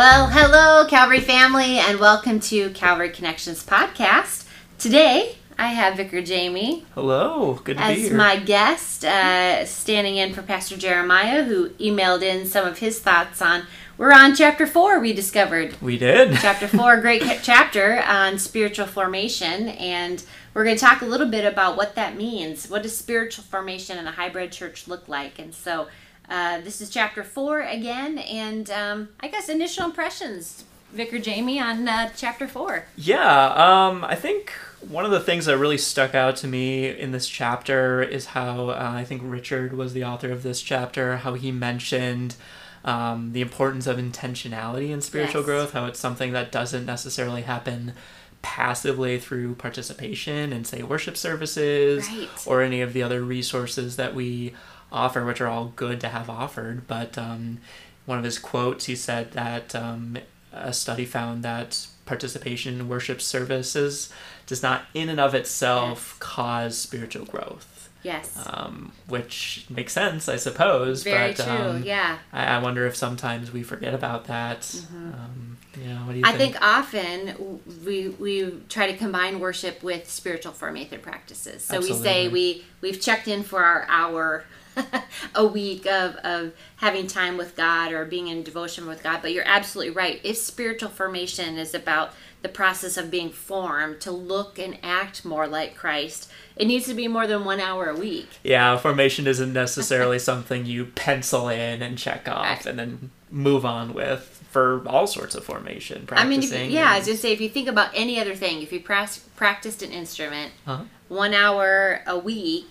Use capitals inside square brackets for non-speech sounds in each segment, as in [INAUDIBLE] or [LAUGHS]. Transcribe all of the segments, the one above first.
Well, hello, Calvary family, and welcome to Calvary Connections podcast. Today, I have Vicar Jamie Hello, good to be as here. my guest, uh, standing in for Pastor Jeremiah, who emailed in some of his thoughts on. We're on chapter four. We discovered we did. [LAUGHS] chapter four, great ca- [LAUGHS] chapter on spiritual formation, and we're going to talk a little bit about what that means. What does spiritual formation in a hybrid church look like? And so, uh, this is chapter four again, and um, I guess initial impressions, Vicar Jamie, on uh, chapter four. Yeah, um, I think one of the things that really stuck out to me in this chapter is how uh, I think Richard was the author of this chapter, how he mentioned um, the importance of intentionality in spiritual Yes. growth, how it's something that doesn't necessarily happen passively through participation in, say, worship services Right. or any of the other resources that we offer, which are all good to have offered. But um, one of his quotes, he said that um, a study found that participation in worship services does not, in and of itself, cause spiritual growth. Yes, Um, which makes sense, I suppose. very but, true. Um, yeah. I, I wonder if sometimes we forget about that. Um, yeah, what do you Mm-hmm. I think? think often we we try to combine worship with spiritual formative practices. So we say we we've checked in for our hour [LAUGHS] a week of, of having time with God or being in devotion with God. But you're absolutely right. If spiritual formation is about the process of being formed to look and act more like Christ, it needs to be more than one hour a week. Yeah, formation isn't necessarily [LAUGHS] something you pencil in and check off Right. and then move on with for all sorts of formation I mean, if, yeah, I and- was just say if you think about any other thing, if you prac- practiced an instrument, Uh-huh. one hour a week,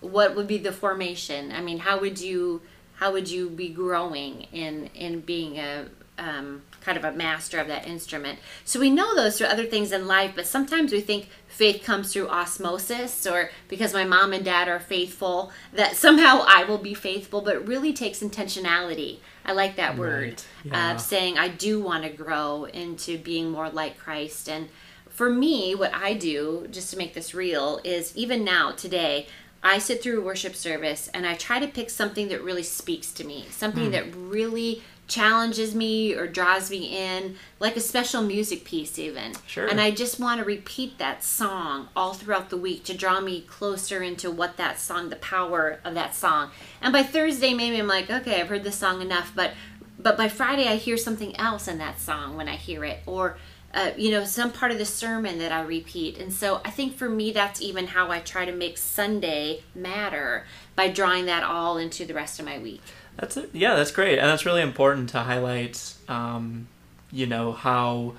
what would be the formation? I mean, how would you how would you be growing in in being a um, kind of a master of that instrument? So we know those through other things in life, but sometimes we think faith comes through osmosis or because my mom and dad are faithful that somehow I will be faithful, but it really takes intentionality. I like that word Right, yeah. of saying I do want to grow into being more like Christ. And for me, what I do, just to make this real, is even now, today, I sit through a worship service and I try to pick something that really speaks to me, something that really challenges me or draws me in, like a special music piece, even. Sure. And I just want to repeat that song all throughout the week to draw me closer into what that song, the power of that song. And by Thursday, maybe I'm like, okay, I've heard this song enough, but but by Friday, I hear something else in that song when I hear it, or uh, you know, some part of the sermon that I repeat. And so I think for me, that's even how I try to make Sunday matter by drawing that all into the rest of my week. That's it. Yeah, that's great, and that's really important to highlight. Um, you know how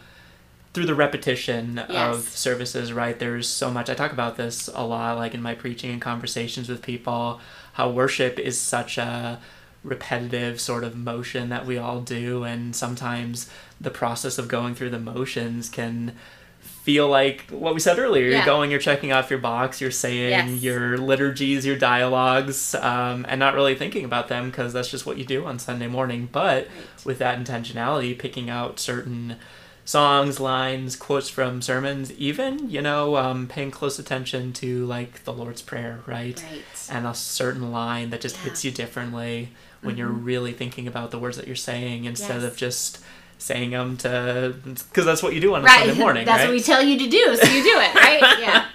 through the repetition of services, right? There's so much. I talk about this a lot, like in my preaching and conversations with people. How worship is such a repetitive sort of motion that we all do, and sometimes the process of going through the motions can feel like what we said earlier. Yeah. You're going, you're checking off your box, you're saying Yes. your liturgies, your dialogues, um, and not really thinking about them because that's just what you do on Sunday morning. But Right. with that intentionality, picking out certain songs, lines, quotes from sermons, even, you know, um, paying close attention to like the Lord's Prayer, right? Right. And a certain line that just Yeah. Mm-hmm. hits you differently when you're really thinking about the words that you're saying instead Yes. of just saying them to because that's what you do on a right. Sunday morning, That's right? what we tell you to do, so you do it, [LAUGHS] right? yeah.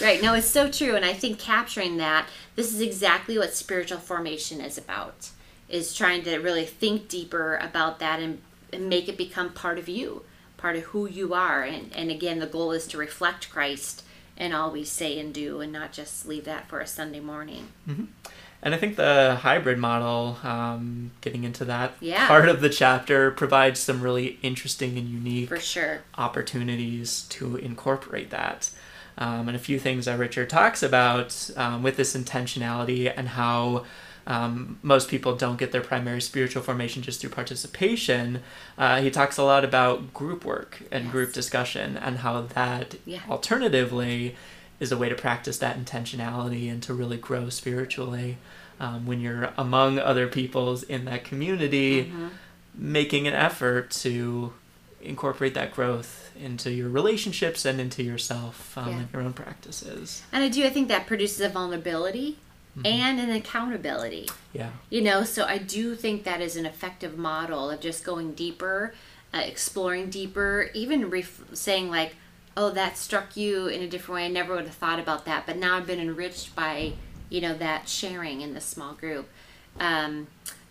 Right. No, it's so true. And I think capturing that, this is exactly what spiritual formation is about. Is trying to really think deeper about that and, and make it become part of you, part of who you are. And, and again, the goal is to reflect Christ in all we say and do and not just leave that for a Sunday morning. Mm-hmm. And I think the hybrid model, um, getting into that Yeah. part of the chapter, provides some really interesting and unique For sure. opportunities to incorporate that. Um, and a few things that Richard talks about um, with this intentionality and how um, most people don't get their primary spiritual formation just through participation. Uh, he talks a lot about group work and Yes. group discussion and how that Yeah. alternatively is a way to practice that intentionality and to really grow spiritually um, when you're among other peoples in that community Mm-hmm. making an effort to incorporate that growth into your relationships and into yourself um, Yeah. and your own practices And I do, I think that produces a vulnerability Mm-hmm. and an accountability. yeah You know, so I do think that is an effective model of just going deeper uh, exploring deeper, even ref- saying like, "Oh, that struck you in a different way. I never would have thought about that, but now I've been enriched by you know that sharing in the small group." Um,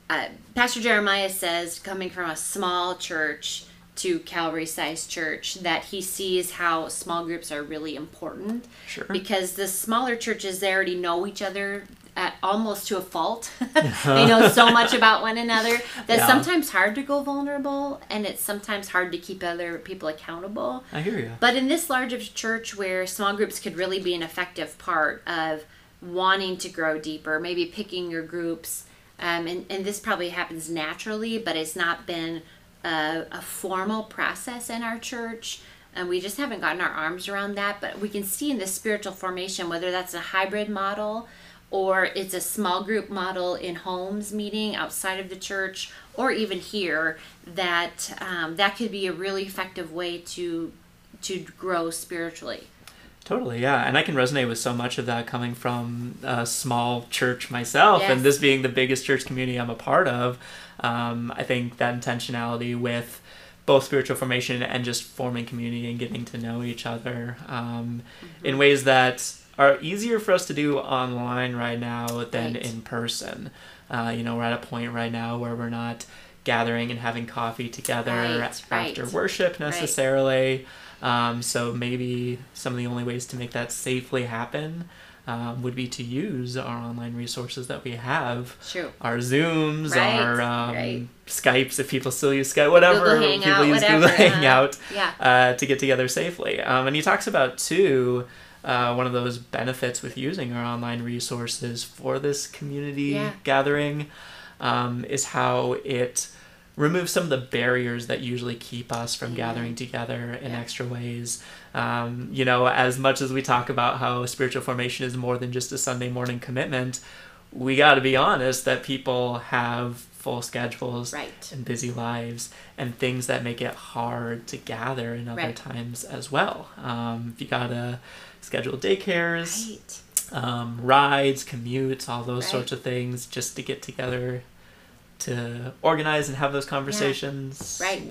uh, Pastor Jeremiah says, coming from a small church to Calvary sized church, that he sees how small groups are really important. Sure. Because the smaller churches, they already know each other at almost to a fault. [LAUGHS] they [LAUGHS] know so much about one another that Yeah. sometimes hard to go vulnerable and it's sometimes hard to keep other people accountable. I hear you. But in this large of church where small groups could really be an effective part of wanting to grow deeper, maybe picking your groups, um, and, and this probably happens naturally, but it's not been a, a formal process in our church. And we just haven't gotten our arms around that. But we can see in the spiritual formation, whether that's a hybrid model or it's a small group model in homes meeting outside of the church or even here, that um, that could be a really effective way to to grow spiritually. Totally, yeah. And I can resonate with so much of that coming from a small church myself, Yes. and this being the biggest church community I'm a part of. Um, I think that intentionality with both spiritual formation and just forming community and getting to know each other um, Mm-hmm. in ways that are easier for us to do online right now than Right. in person. Uh, you know, we're at a point right now where we're not gathering and having coffee together Right, after right. worship necessarily. Um, so maybe some of the only ways to make that safely happen um, would be to use our online resources that we have. True. Our Zooms, Right, our um, right. Skypes, if people still use Skype, whatever Google people Hangout, use whatever, Google. [LAUGHS] Hangout Yeah. uh, to get together safely. Um, and he talks about too uh, one of those benefits with using our online resources for this community Yeah. gathering um, is how it removes some of the barriers that usually keep us from gathering together in Yeah. extra ways. Um, you know, as much as we talk about how spiritual formation is more than just a Sunday morning commitment, we got to be honest that people have full schedules Right. and busy lives and things that make it hard to gather in other Right. times as well. Um, if you gotta schedule daycares, Right. um, rides, commutes, all those Right. sorts of things just to get together to organize and have those conversations. Right.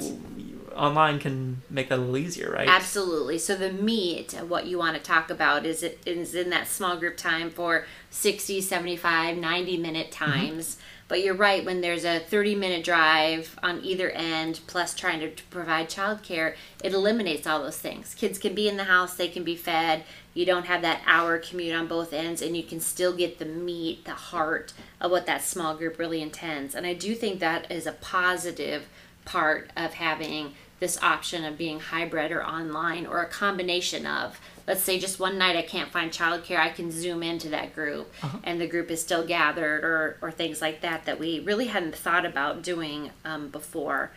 Online can make that a little easier, right? Absolutely. So the meat of what you want to talk about is it is in that small group time for 60, 75, 90 minute times. But you're right when there's a 30 minute drive on either end plus trying to, provide childcare, it eliminates all those things. Kids can be in the house, they can be fed. You don't have that hour commute on both ends and you can still get the meat, the heart of what that small group really intends. And I do think that is a positive part of having this option of being hybrid or online or a combination of let's say just one night i can't find childcare i can zoom into that group and the group is still gathered or, or things like that that we really hadn't thought about doing um, before.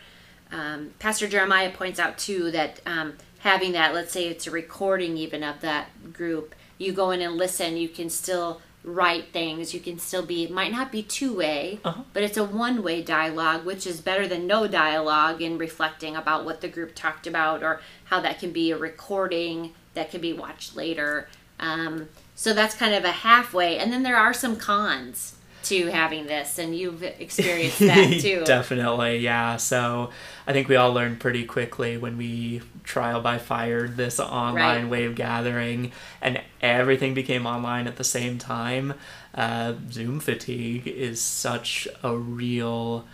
Um, pastor jeremiah points out too that um, having that let's say it's a recording even of that group you go in and listen you can still write things. You can still be it might not be two-way Uh-huh. but it's a one-way dialogue which is better than no dialogue in reflecting about what the group talked about or how that can be a recording that can be watched later. Um, so that's kind of a halfway. And then there are some cons to having this and you've experienced [LAUGHS] that too Definitely, yeah. So I think we all learned pretty quickly when we trial by fire this online Right. way of gathering and everything became online at the same time. Uh, Zoom fatigue is such a real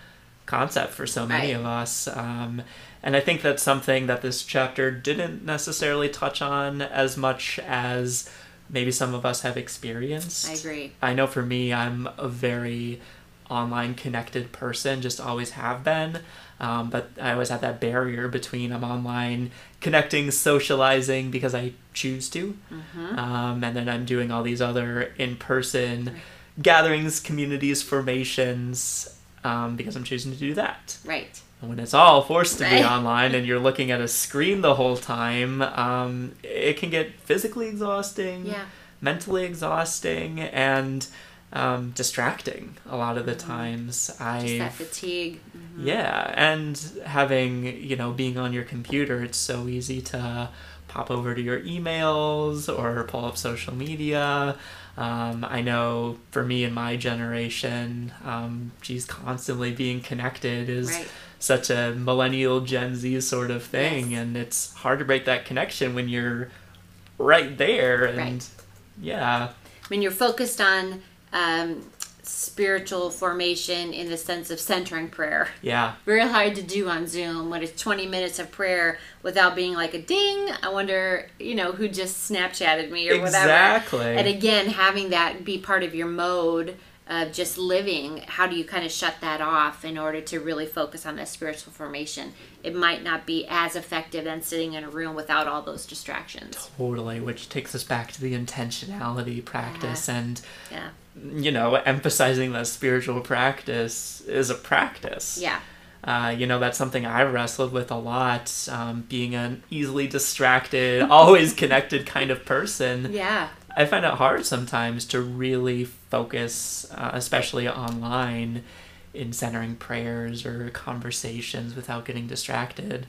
concept for so many Right. of us. Um, and I think that's something that this chapter didn't necessarily touch on as much as maybe some of us have experienced. i agree I know for me, I'm a very online connected person, just always have been. Um, but I always have that barrier between I'm online connecting, socializing because I choose to, Mm-hmm. um, and then I'm doing all these other in person gatherings, communities, formations um, because I'm choosing to do that. right when it's all forced to be online and you're looking at a screen the whole time, um, it can get physically exhausting yeah mentally exhausting and um, distracting a lot of the times. just that eye fatigue Mhm. yeah, and having you know being on your computer, it's so easy to pop over to your emails or pull up social media. Um, I know for me and my generation, um, geez, constantly being connected is right such a millennial Gen Z sort of thing, Yes. and it's hard to break that connection when you're right there. And Right. yeah, when you're focused on um, spiritual formation in the sense of centering prayer. yeah, Very hard to do on Zoom when it's 20 minutes of prayer without being like a ding. I wonder, you know, who just Snapchatted me or whatever. Exactly. And again, having that be part of your mode of just living, how do you kind of shut that off in order to really focus on that spiritual formation? It might not be as effective than sitting in a room without all those distractions. totally. Which takes us back to the intentionality practice and Yeah. you know emphasizing that spiritual practice is a practice. Yeah. Uh, you know, that's something I've wrestled with a lot. Um, being an easily distracted, [LAUGHS] always connected kind of person, Yeah. I find it hard sometimes to really focus, uh, especially online, in centering prayers or conversations without getting distracted.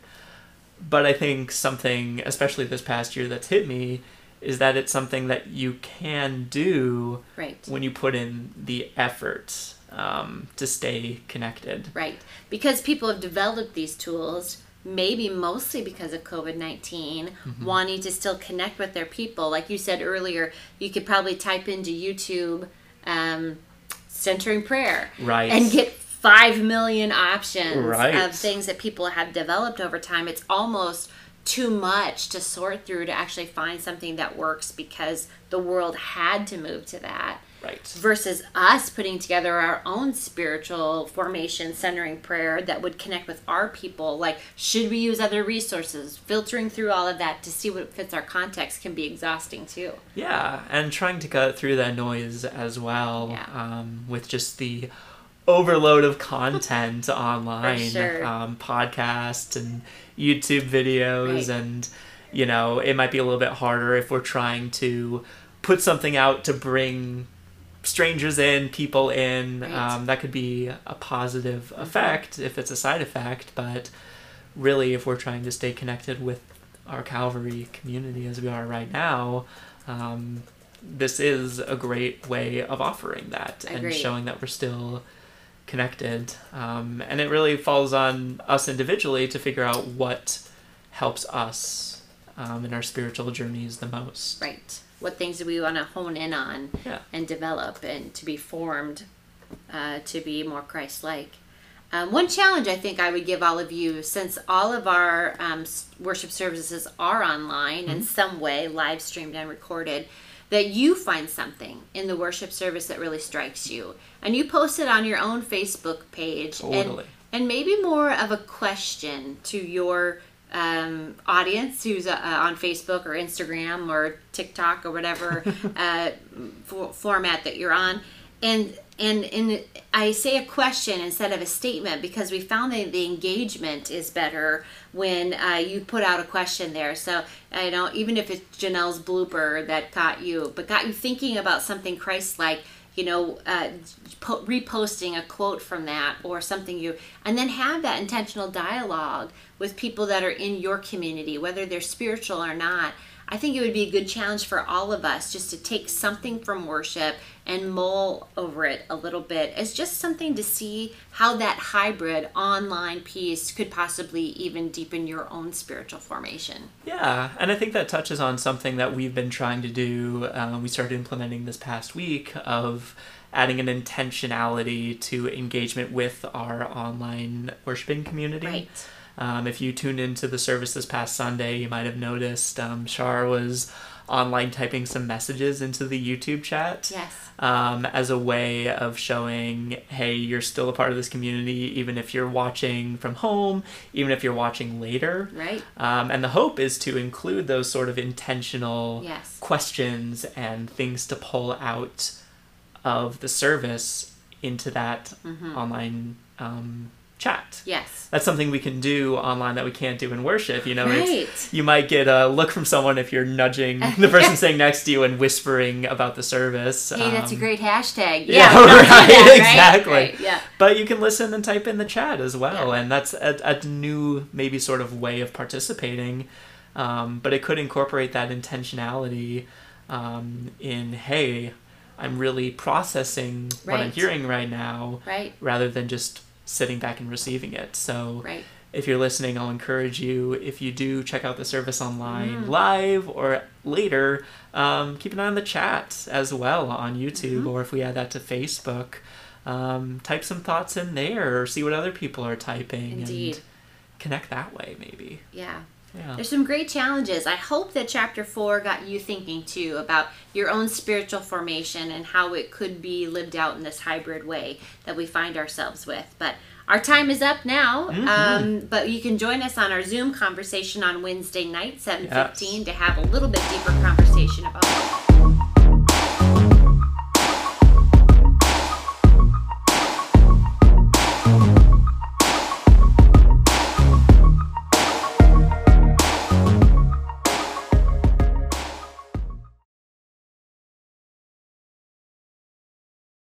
But I think something, especially this past year, that's hit me is that it's something that you can do Right. when you put in the effort um, to stay connected. Right. Because people have developed these tools, maybe mostly because of COVID 19, Mm-hmm. wanting to still connect with their people. Like you said earlier, you could probably type into YouTube um, centering prayer Right. and get 5 million options Right. of things that people have developed over time. It's almost too much to sort through to actually find something that works because the world had to move to that Right. versus us putting together our own spiritual formation centering prayer that would connect with our people like should we use other resources filtering through all of that to see what fits our context can be exhausting too Yeah, and trying to cut through that noise as well Yeah. um, with just the overload of content [LAUGHS] online, sure. um, podcasts and YouTube videos, Right. and you know, it might be a little bit harder if we're trying to put something out to bring strangers in, people in. Right. Um, that could be a positive effect if it's a side effect, but really, if we're trying to stay connected with our Calvary community as we are right now, um, this is a great way of offering that and showing that we're still connected. Um, and it really falls on us individually to figure out what helps us um, in our spiritual journeys the most. right what things do we want to hone in on Yeah. and develop and to be formed uh, to be more christ-like. Um, one challenge i think i would give all of you since all of our um, worship services are online in some way live streamed and recorded that you find something in the worship service that really strikes you. And you post it on your own facebook page and- and maybe more of a question to your um, audience who's uh, on Facebook or Instagram or TikTok or whatever [LAUGHS] uh, for, format that you're on, and and and I say a question instead of a statement because we found that the engagement is better when uh, you put out a question there. So I know even if it's Janelle's blooper that got you, but got you thinking about something Christ-like you know, uh, po- reposting a quote from that or something you, and then have that intentional dialogue with people that are in your community, whether they're spiritual or not. I think it would be a good challenge for all of us just to take something from worship and mull over it a little bit as just something to see how that hybrid online piece could possibly even deepen your own spiritual formation. Yeah, and I think that touches on something that we've been trying to do. Um, we started implementing this past week of adding an intentionality to engagement with our online worshiping community. Right. Um, if you tuned into the service this past Sunday, you might have noticed um, Shar was online typing some messages into the YouTube chat Yes. um, as a way of showing, hey, you're still a part of this community, even if you're watching from home, even if you're watching later. Right. Um, and the hope is to include those sort of intentional Yes. questions and things to pull out of the service into that Mm-hmm. online um, chat. Yes. That's something we can do online that we can't do in worship. You know, Right. you might get a look from someone if you're nudging [LAUGHS] the person sitting next to you and whispering about the service. Hey, that's a Um, great hashtag. [LAUGHS] yeah, we right, that, right? exactly. Right, Yeah. But you can listen and type in the chat as well, Yeah. and that's a, a new, maybe sort of way of participating. Um, but it could incorporate that intentionality um, in, hey, I'm really processing what I'm hearing right now, Right. rather than just sitting back and receiving it. So Right. if you're listening, I'll encourage you, if you do check out the service online Mm-hmm. live or later, um, keep an eye on the chat as well on YouTube, Mm-hmm. or if we add that to Facebook, um, type some thoughts in there or see what other people are typing Indeed. and connect that way, maybe. Yeah. Yeah. There's some great challenges. I hope that chapter four got you thinking too about your own spiritual formation and how it could be lived out in this hybrid way that we find ourselves with. But our time is up now. Mm-hmm. Um, but you can join us on our Zoom conversation on Wednesday night, 7.15, to have a little bit deeper conversation about